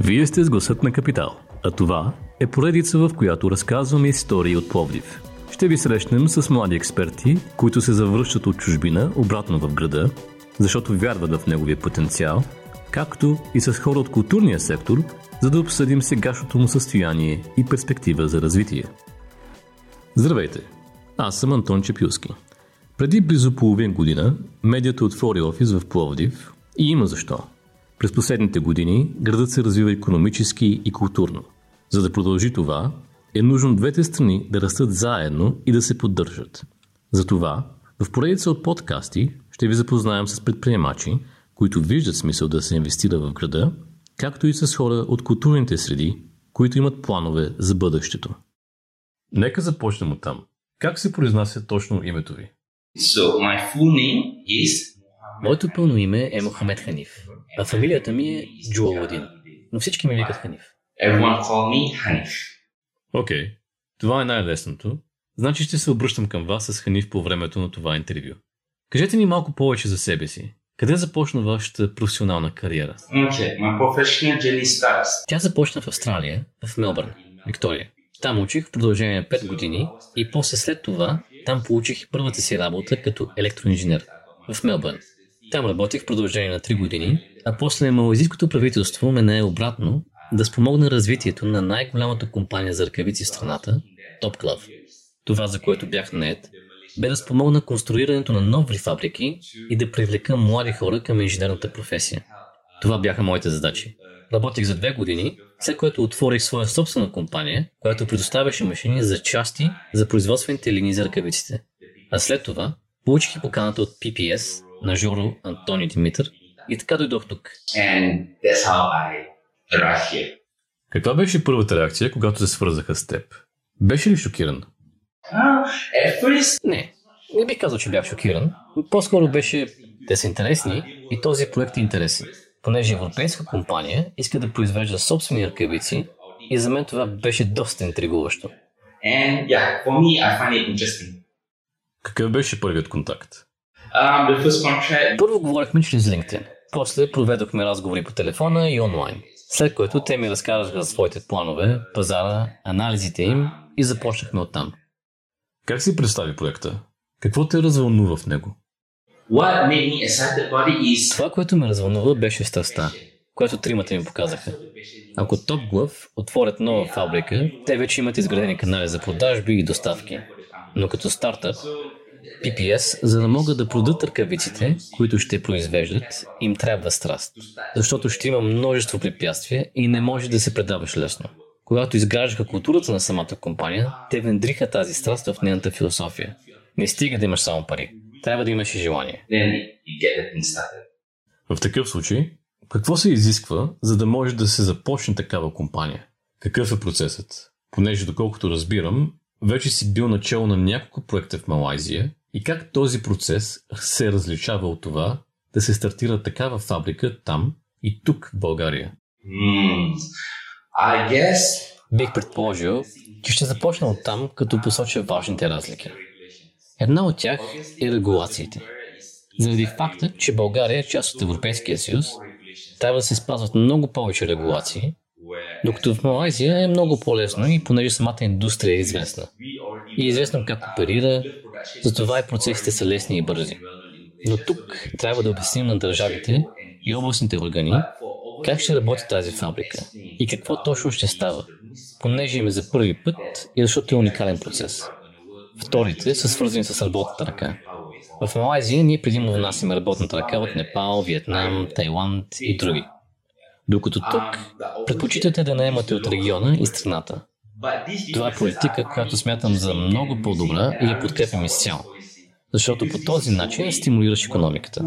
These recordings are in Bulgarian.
Вие сте с гласът на Капитал, а това е поредица, в която разказваме истории от Пловдив. Ще ви срещнем с млади експерти, които се завръщат от чужбина обратно в града, защото вярват в неговия потенциал, както и с хора от културния сектор, за да обсъдим сегашното му състояние и перспектива за развитие. Здравейте! Аз съм Антон Чепюски. Преди близо половин година медията отвори офис в Пловдив и има защо – през последните години градът се развива економически и културно. За да продължи това, е нужно двете страни да растат заедно и да се поддържат. Затова, в поредица от подкасти ще ви запознаем с предприемачи, които виждат смисъл да се инвестира в града, както и с хора от културните среди, които имат планове за бъдещето. Нека започнем от там. Как се произнася точно името ви? So my full name is Моето пълно име е Мохамед Ханиф, а фамилията ми е Джуаладин, но всички ми викат Ханиф. Everyone call me Hanif. Окей, okay. това е най-лесното. Значи ще се обръщам към вас с Ханиф по времето на това интервю. Кажете ни малко повече за себе си. Къде започна вашата професионална кариера? Okay, my professional journey starts. Тя започна в Австралия, в Мелбърн, Виктория. Там учих в продължение на 5 години и после след това там получих първата си работа като електроинженер в Мелбърн. Там работих в продължение на 3 години, а после малазийското правителство ме не е обратно да спомогне развитието на най-голямата компания за ръкавици в страната – Top Glove. Това, за което бях нает, бе да спомогна конструирането на нови фабрики и да привлека млади хора към инженерната професия. Това бяха моите задачи. Работих за две години, след което отворих своя собствена компания, която предоставяше машини за части за производствените линии за ръкавиците. А след това получих и поканата от PPS на Жоро, Антони Димитър и така дойдох тук. And that's how I arrived here. Каква беше първата реакция, когато се свързаха с теб? Беше ли шокиран? Uh, Не, не бих казал, че бях шокиран. По-скоро беше те са интересни и този проект е интересен. Понеже европейска компания иска да произвежда собствени ръкавици и за мен това беше доста интригуващо. and yeah, for me, I find it interesting. Какъв беше първият контакт? Първо говорихме чрез LinkedIn. После проведохме разговори по телефона и онлайн. След което те ми разказаха за своите планове, пазара, анализите им и започнахме оттам. Как си представи проекта? Какво те развълнува в него? Това, което ме развълнува, беше страстта, която тримата ми показаха. Ако Glove отворят нова фабрика, те вече имат изградени канали за продажби и доставки. Но като стартъп, PPS, за да могат да продадат ръкавиците, които ще произвеждат, им трябва страст. Защото ще има множество препятствия и не може да се предаваш лесно. Когато изграждаха културата на самата компания, те вендриха тази страст в нейната философия. Не стига да имаш само пари. Трябва да имаш и желание. В такъв случай, какво се изисква, за да може да се започне такава компания? Какъв е процесът? Понеже, доколкото разбирам, вече си бил начало на няколко проекта в Малайзия и как този процес се различава от това да се стартира такава фабрика там и тук в България? Hmm. I guess Бих предположил, че ще започна от там, като посоча важните разлики. Една от тях е регулациите. Заради факта, че България е част от Европейския съюз, трябва да се спазват много повече регулации, докато в Малайзия е много по-лесно и понеже самата индустрия е известна. И е известно как оперира, затова и процесите са лесни и бързи. Но тук трябва да обясним на държавите и областните органи как ще работи тази фабрика и какво точно ще става, понеже им е за първи път и защото е уникален процес. Вторите са свързани с работната ръка. В Малайзия ние предимно внасяме работната ръка от Непал, Виетнам, Тайланд и други. Докато тук предпочитате да наемате от региона и страната. Това е политика, която смятам за много по-добра и я подкрепям изцяло. Защото по този начин стимулираш економиката.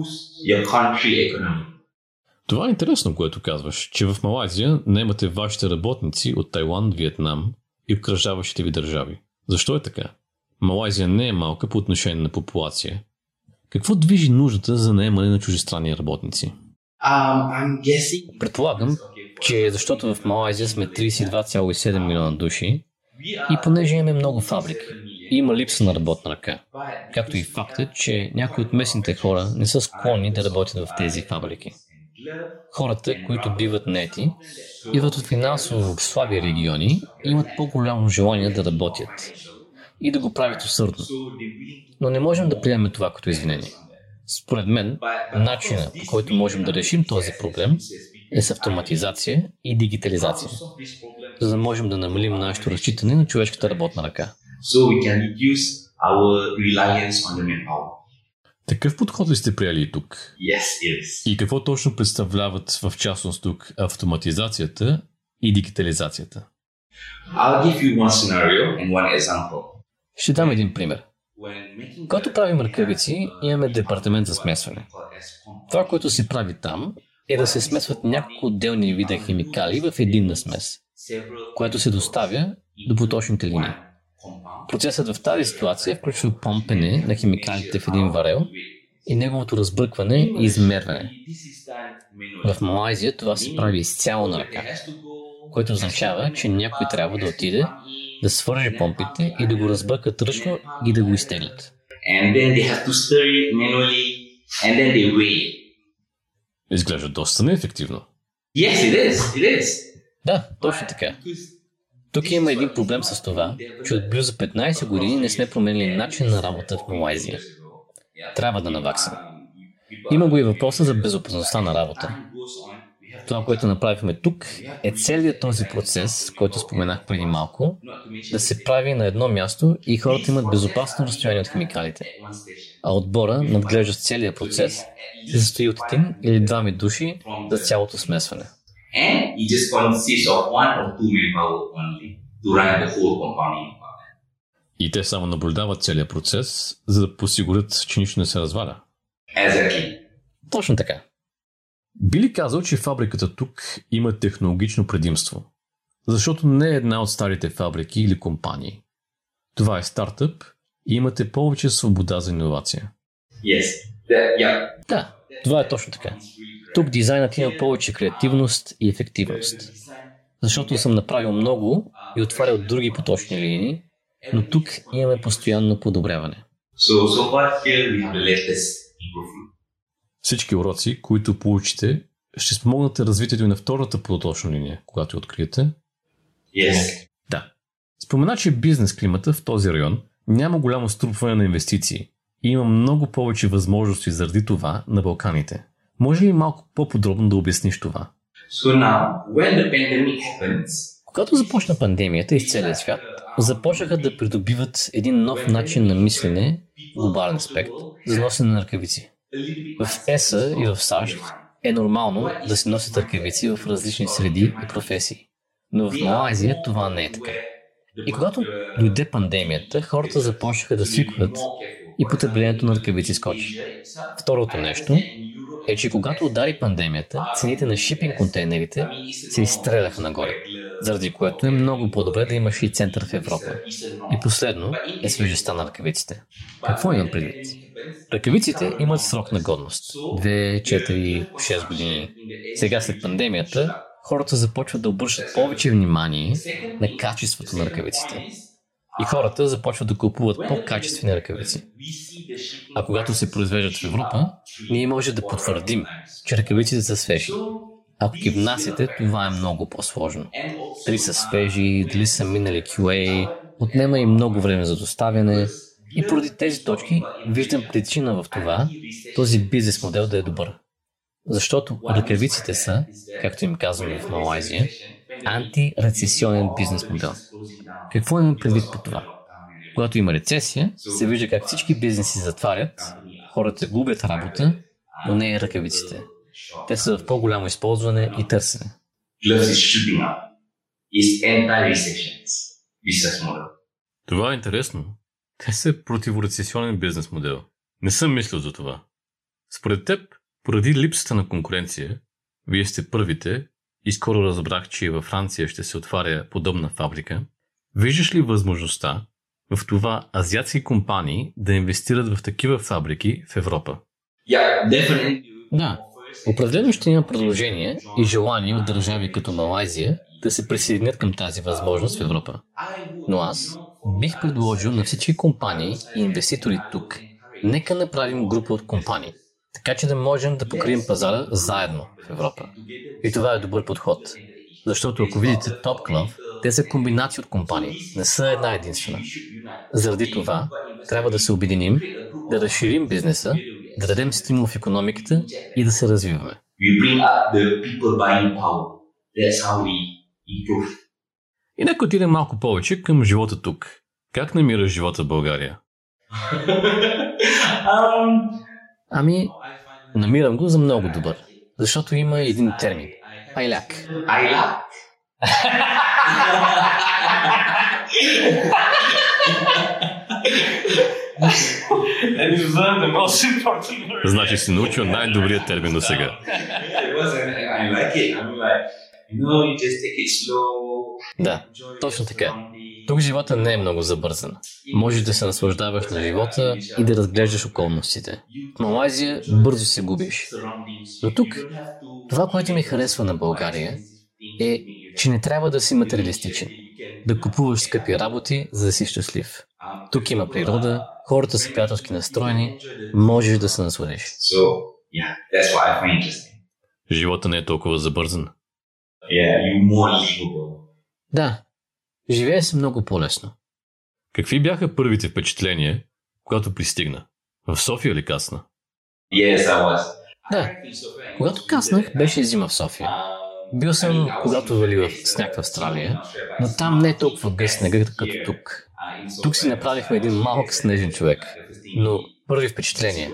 Това е интересно, което казваш, че в Малайзия наемате вашите работници от Тайланд, Виетнам и обкръжаващите ви държави. Защо е така? Малайзия не е малка по отношение на популация. Какво движи нуждата за наемане на чужестранни работници? Предполагам, че защото в Малайзия сме 32,7 милиона души и понеже имаме много фабрики, има липса на работна ръка. Както и фактът, че някои от местните хора не са склонни да работят в тези фабрики. Хората, които биват нети, идват от финансово слаби региони и имат по-голямо желание да работят и да го правят усърдно. Но не можем да приемем това като извинение. Според мен, начинът по който можем да решим този проблем е с автоматизация и дигитализация, за да можем да намалим нашето разчитане на човешката работна ръка. So we can reduce our reliance on the manpower. Такъв подход ли сте приели и тук? Yes, is. И какво точно представляват в частност тук автоматизацията и дигитализацията? I'll give you one scenario and one example. Ще дам един пример. Когато правим ръкавици, имаме департамент за смесване. Това, което се прави там, е да се смесват няколко отделни вида химикали в единна смес, което се доставя до поточните линии. Процесът в тази ситуация включва помпене на химикалите в един варел и неговото разбъркване и измерване. В Малайзия това се прави изцяло на ръка, което означава, че някой трябва да отиде, да свърже помпите и да го разбъркат ръчно и да го изтеглят. Изглежда доста неефективно. Yes, it is. It is. Да, точно така. Тук има един проблем с това, че от близо 15 години не сме променили начин на работа в Малайзия. Трябва да наваксаме. Има го и въпроса за безопасността на работа. Това, което направихме тук, е целият този процес, който споменах преди малко, да се прави на едно място и хората имат безопасно разстояние от химикалите. А отбора надглежда целият процес, се състои от един или двами души за цялото смесване. И те само наблюдават целият процес, за да посигурят, че нищо не се разваля. Exactly. Точно така. Би ли казал, че фабриката тук има технологично предимство? Защото не е една от старите фабрики или компании. Това е стартъп и имате повече свобода за иновация. Yes. Yeah. Да, това е точно така. Тук дизайнът има повече креативност и ефективност. Защото съм направил много и отварял други поточни линии, но тук имаме постоянно подобряване. So so far here we have the latest improvement. Всички уроци, които получите, ще спомогнат развитието и на втората поточна линия, когато я откриете. Yes. Да. Спомена, че бизнес климата в този район няма голямо струпване на инвестиции и има много повече възможности заради това на Балканите. Може ли малко по-подробно да обясниш това? So now, when the pandemic happens, Когато започна пандемията из целия свят, започнаха да придобиват един нов начин на мислене, глобален аспект, за носене на ръкавици. В ЕСА и в САЩ е нормално да се носят ръкавици в различни среди и професии. Но в Малайзия това не е така. И когато дойде пандемията, хората започнаха да свикват и потреблението на ръкавици скочи. Второто нещо е, че когато удари пандемията, цените на шипинг контейнерите се изстреляха нагоре, заради което е много по-добре да имаш и център в Европа. И последно е свежестта на ръкавиците. Какво имам предвид? Ръкавиците имат срок на годност. 2, 4, 6 години. Сега след пандемията, хората започват да обръщат повече внимание на качеството на ръкавиците. И хората започват да купуват по-качествени ръкавици. А когато се произвеждат в Европа, ние може да потвърдим, че ръкавиците са свежи. Ако ги внасяте, това е много по-сложно. Дали са свежи, дали са минали QA, отнема и много време за доставяне. И поради тези точки виждам причина в това този бизнес модел да е добър. Защото ръкавиците са, както им казваме в Малайзия, антирецесионен бизнес модел. Какво имам предвид по това? Когато има рецесия, се вижда как всички бизнеси затварят, хората губят работа, но не и ръкавиците. Те са в по-голямо използване и търсене. Това е интересно. Те са противорецесионен бизнес модел. Не съм мислил за това. Според теб, поради липсата на конкуренция, вие сте първите и скоро разбрах, че и във Франция ще се отваря подобна фабрика. Виждаш ли възможността в това азиатски компании да инвестират в такива фабрики в Европа? Yeah. Да, определено ще има предложение и желание от държави като Малайзия да се присъединят към тази възможност в Европа. Но аз бих предложил на всички компании и инвеститори тук, нека направим група от компании. така че да можем да покрием пазара заедно в Европа. И това е добър подход. Защото ако видите Top Club, те са комбинации от компании, не са една единствена. Заради това, трябва да се обединим, да разширим бизнеса, да дадем стимул в економиката и да се развиваме. We bring up the people buying power. That's how we improve. И нека отидем малко повече към живота тук. Как намираш живота в България? um, Ами, намирам го за много добър, защото има един термин – айляк. Word. Значи си научил най-добрият термин до сега. Да, точно така. Тук живота не е много забързан. Можеш да се наслаждаваш на живота и да разглеждаш околностите. В Малайзия бързо се губиш. Но тук, това, което ми харесва на България, е, че не трябва да си материалистичен. Да купуваш скъпи работи, за да си щастлив. Тук има природа, хората са приятелски настроени, можеш да се насладиш. Живота не е толкова забързан. Yeah, you more livable. Да, живее се много по-лесно. Какви бяха първите впечатления, когато пристигна? В София ли касна? Yes, I was. Да, когато каснах, беше зима в София. Бил съм, когато вали в сняг в Австралия, но там не е толкова гъст снега, като тук. Тук си направихме един малък снежен човек, но първи впечатления.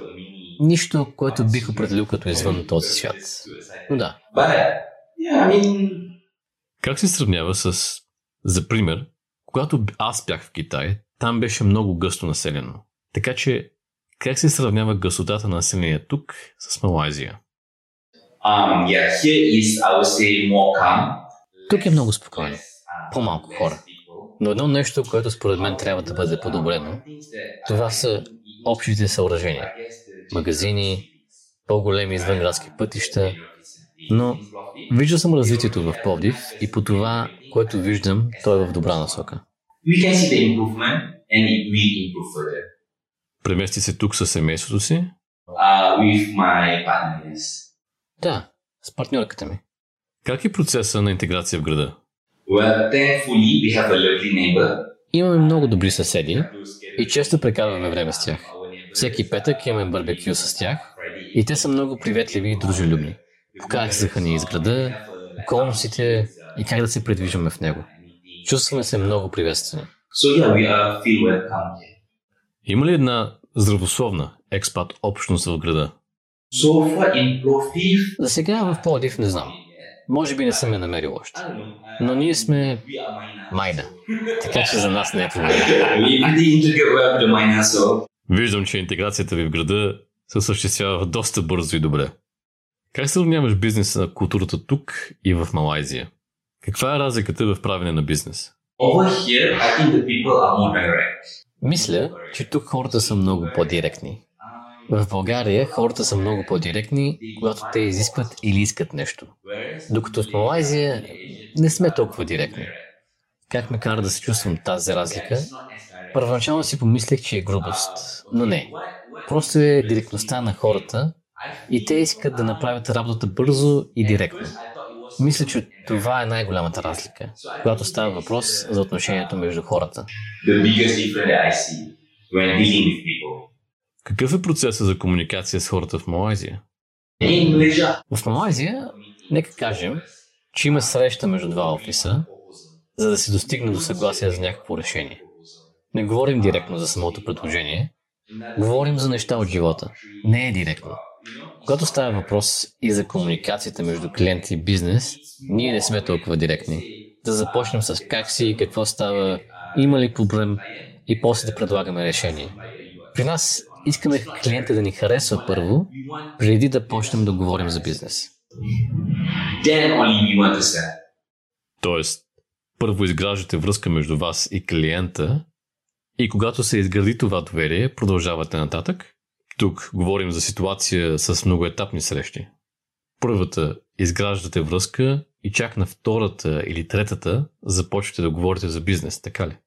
Нищо, което бих определил като извън този свят. Но да, yeah, I mean, Как се сравнява с, за пример, когато аз бях в Китай, там беше много гъсто населено. Така че, как се сравнява гъстотата на население тук с Малайзия? um, yeah, here is, I would say, more calm. тук е много спокойно. По-малко хора. Но едно нещо, което според мен трябва да бъде подобрено, това са общите съоръжения. Магазини, по-големи извънградски пътища, но виждал съм развитието в Пловдив и по това, което виждам, то е в добра насока. Премести се тук със семейството си? Uh, with my partners. Да, с партньорката ми. Как е процеса на интеграция в града? Well, thankfully, we have a lovely neighbor. Имаме много добри съседи и често прекарваме време с тях. Всеки петък имаме барбекю с тях и те са много приветливи и дружелюбни. Покажат се за из града, околностите и как да се придвижваме в него. Чувстваме се много приветствени. So yeah, we. Има ли една здравословна експат общност в града? So Plovdiv, За сега в Плодив не знам. Може би не съм я намерил още. Но ние сме майна. Така че за нас не е проблем. Виждам, че интеграцията ви в града се осъществява доста бързо и добре. Как сравняваш бизнеса на културата тук и в Малайзия? Каква е разликата в правене на бизнес? over here, I think the people are more direct. Мисля, че тук хората са много по-директни. В България хората са много по-директни, когато те изискват или искат нещо. Докато в Малайзия не сме толкова директни. Как ме кара да се чувствам тази разлика? Първоначално си помислех, че е грубост, но не. Просто е директността на хората и те искат да направят работата бързо и директно. Мисля, че това е най-голямата разлика, когато става въпрос за отношението между хората. Какъв е процесът за комуникация с хората в Малайзия? В Малайзия, нека кажем, че има среща между два офиса, за да се достигне до съгласие за някакво решение. Не говорим директно за самото предложение, говорим за неща от живота. Не е директно. Когато става въпрос и за комуникацията между клиент и бизнес, ние не сме толкова директни. Да започнем с как си, какво става, има ли проблем и после да предлагаме решение. При нас искаме клиента да ни харесва първо, преди да почнем да говорим за бизнес. Тоест, първо изграждате връзка между вас и клиента и когато се изгради това доверие, продължавате нататък. Тук говорим за ситуация с многоетапни срещи. Първата изграждате връзка и чак на втората или третата започвате да говорите за бизнес, така ли?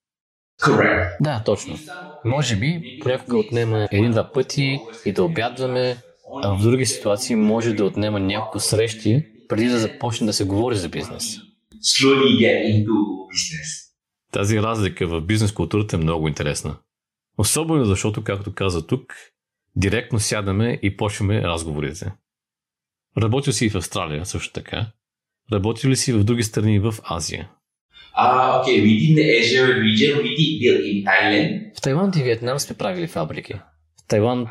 Correct. Да, точно. Може би понякога отнема един-два пъти и да обядваме, а в други ситуации може да отнема няколко срещи преди да започне да се говори за бизнес. Тази разлика в бизнес културата е много интересна. Особено защото, както каза тук, директно сядаме и почваме разговорите. Работил си и в Австралия също така. Работил ли си в други страни в Азия? Uh, okay, within the Asia region, we did build in Thailand. В Тайланд и Виетнам сме правили фабрики. В Тайланд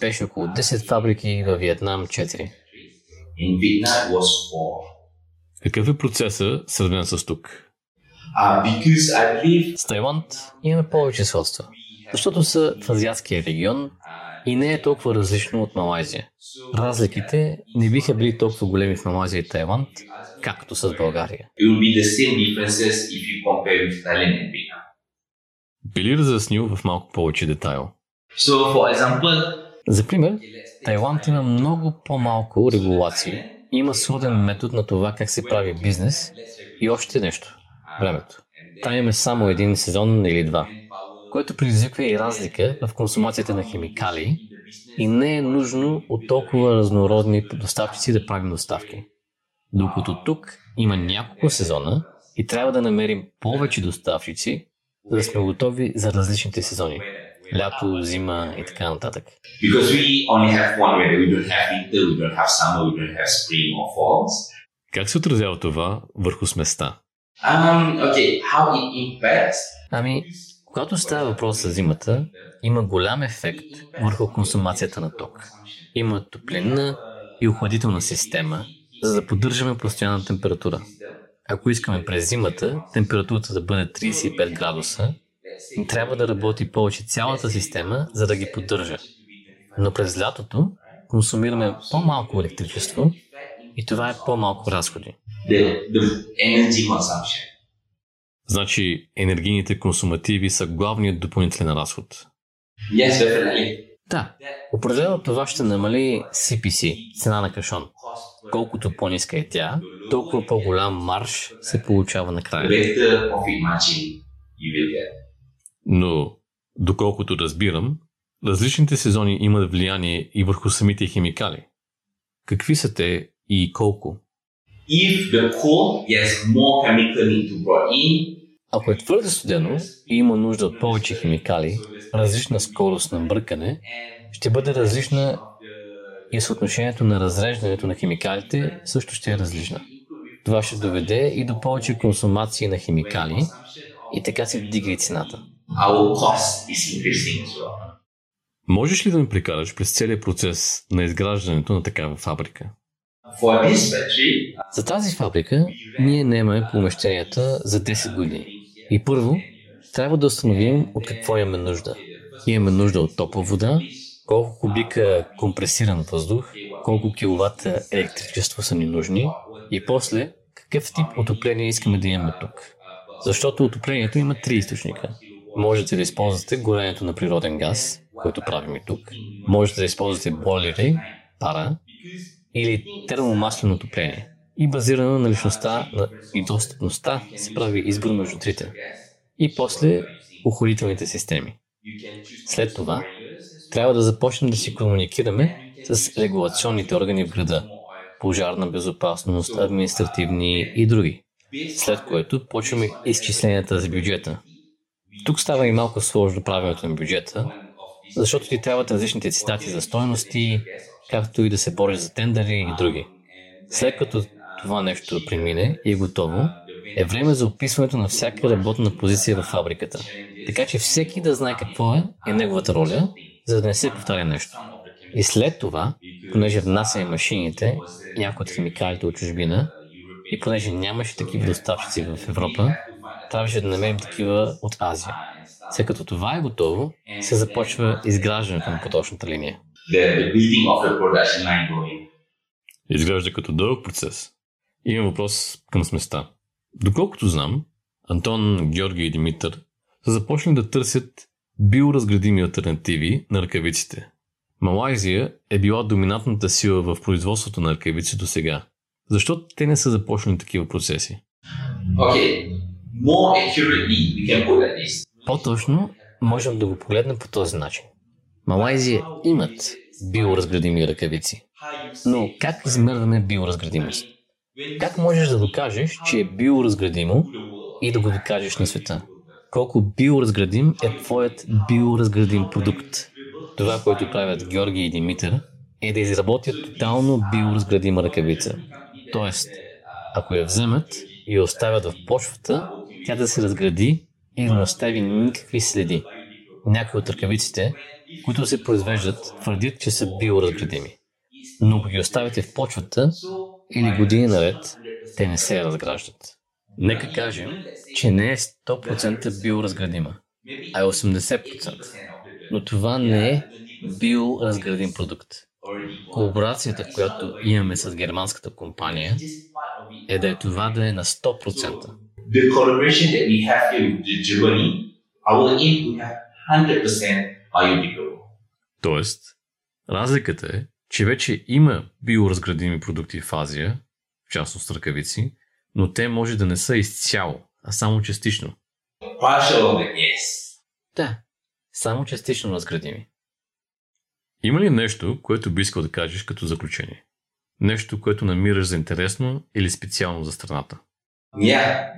беше около 10 фабрики, във Виетнам 4. in Vietnam was four. Какъв е процесът сравнен с тук? Uh, because I believe С Тайланд имаме повече сходства, защото са в азиатския регион и не е толкова различно от Малайзия. Разликите не биха били толкова големи в Малайзия и Тайланд, както с България. it will be the same differences if you compare with Thailand and Vietnam. Би ли разяснил в малко повече детайл? За пример, Тайланд има много по-малко регулации, има сходен метод на това как се прави бизнес и още нещо – времето. Там имаме само един сезон или два, което предизвиква и разлика в консумацията на химикали и не е нужно от толкова разнородни доставчици да правим доставки. Докато тук има няколко сезона и трябва да намерим повече доставчици, за да сме готови за различните сезони. Лято, зима и така нататък. Как се отразява това върху сместа? Um, okay, how it impacts? Ами, когато става въпрос за зимата, има голям ефект върху консумацията на ток. Има топлинна и охладителна система, за да поддържаме постоянна температура. Ако искаме през зимата температурата да бъде 35 градуса, трябва да работи повече цялата система, за да ги поддържа. Но през лятото консумираме по-малко електричество и това е по-малко разходи. The, the. Значи енергийните консумативи са главният допълнителен разход. Yes, definitely. Да, определено това ще намали CPC, цена на кашон. Колкото по-ниска е тя, толкова по-голям марш се получава накрая. Но, доколкото разбирам, различните сезони имат влияние и върху самите химикали. Какви са те и колко? If the cold, yes, more chemical need to brought in. Ако е твърде студено и има нужда от повече химикали, различна скорост на бъркане, ще бъде различна и съотношението на разреждането на химикалите също ще е различна. Това ще доведе и до повече консумации на химикали и така се вдига и цената. Можеш ли да ме прекараш през целият процес на изграждането на такава фабрика? За тази фабрика ние наемаме помещенията за 10 години. И първо, трябва да установим от какво имаме нужда. Имаме нужда от топла вода, колко кубика компресиран въздух, колко киловата електричество са ни нужни и после какъв тип отопление искаме да имаме тук. Защото отоплението има три източника. Можете да използвате горенето на природен газ, който правим и тук. Можете да използвате бойлери, пара или термомаслено отопление. И базирано на наличността на и достъпността се прави избор между трите. И после охладителните системи. След това трябва да започнем да си комуникираме с регулационните органи в града. Пожарна безопасност, административни и други. След което почваме изчисленията за бюджета. Тук става и малко сложно правенето на бюджета, защото ти трябват различните цитати за стойности, както и да се бориш за тендери и други. След като това нещо премине и е готово, е време за описването на всяка работна позиция в фабриката. Така че всеки да знае какво е, е неговата роля, за да не се повтаря нещо. И след това, понеже внасяме машините, някои от химикалите от чужбина, и понеже нямаше такива доставчици в Европа, трябваше да намерим такива от Азия. След като това е готово, се започва изграждането на поточната линия. Изглежда като дълъг процес. Имам въпрос към сместа. Доколкото знам, Антон, Георги и Димитър са започнали да търсят биоразградими альтернативи на ръкавиците. Малайзия е била доминантната сила в производството на ръкавици до сега. Защо те не са започнали такива процеси? Okay, more accurately, we can put like this. По-точно, можем да го погледнем по този начин. Малайзия имат биоразградими ръкавици. Но как измерваме биоразградимост? Как можеш да докажеш, че е биоразградимо и да го докажеш на света? Колко биоразградим е твоят биоразградим продукт? Това, което правят Георги и Димитър, е да изработят тотално биоразградима ръкавица. Тоест, ако я вземат и оставят в почвата, тя да се разгради и да не остави никакви следи. Някои от ръкавиците, които се произвеждат, твърдят, че са биоразградими. Но ако ги оставите в почвата или години наред, те не се разграждат. Нека кажем, че не е 100% биоразградима, а е 80%. Но това не е биоразградим продукт. Колаборацията, която имаме с германската компания, е да е това да е на 100%. The collaboration that we have here with Germany, our aim to have 100% biodegradable. Тоест, разликата е, че вече има биоразградими продукти в Азия, в частност ръкавици, но те може да не са изцяло, а само частично. Partial yes. Да, само частично разградими. Има ли нещо, което би искал да кажеш като заключение? Нещо, което намираш за интересно или специално за страната? Yeah.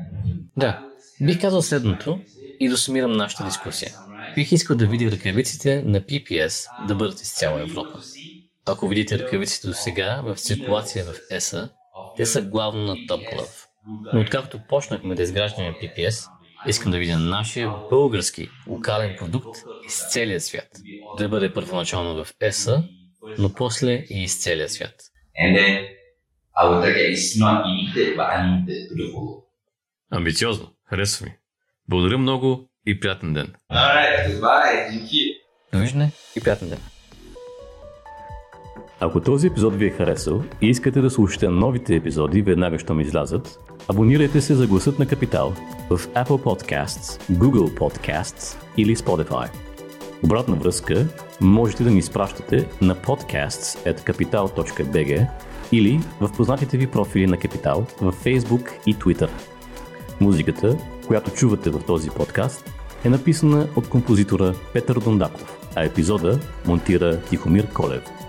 Да, бих казал следното и да сумирам нашата дискусия. Бих искал да видя ръкавиците на PPS да бъдат из цяла Европа. Ако видите ръкавиците до сега в циркулация в ЕСА, те са главно на Top Glove. Но откакто почнахме да изграждаме PPS, искам да видя нашия български локален продукт из целия свят. Да бъде първоначално в ЕСА, но после и из целия свят. Амбициозно, харесва ми. Благодаря много и приятен ден. Alright, goodbye. Thank you. Довиждане и приятен ден! Ако този епизод ви е харесал и искате да слушате новите епизоди веднага, щом излязат, абонирайте се за Гласът на Капитал в Apple Podcasts, Google Podcasts или Spotify. Обратна връзка можете да ни изпращате на podcasts.capital.bg или в познатите ви профили на Капитал в Facebook и Twitter. Музиката, която чувате в този подкаст, е написана от композитора Петър Дондаков, а епизода монтира Тихомир Колев.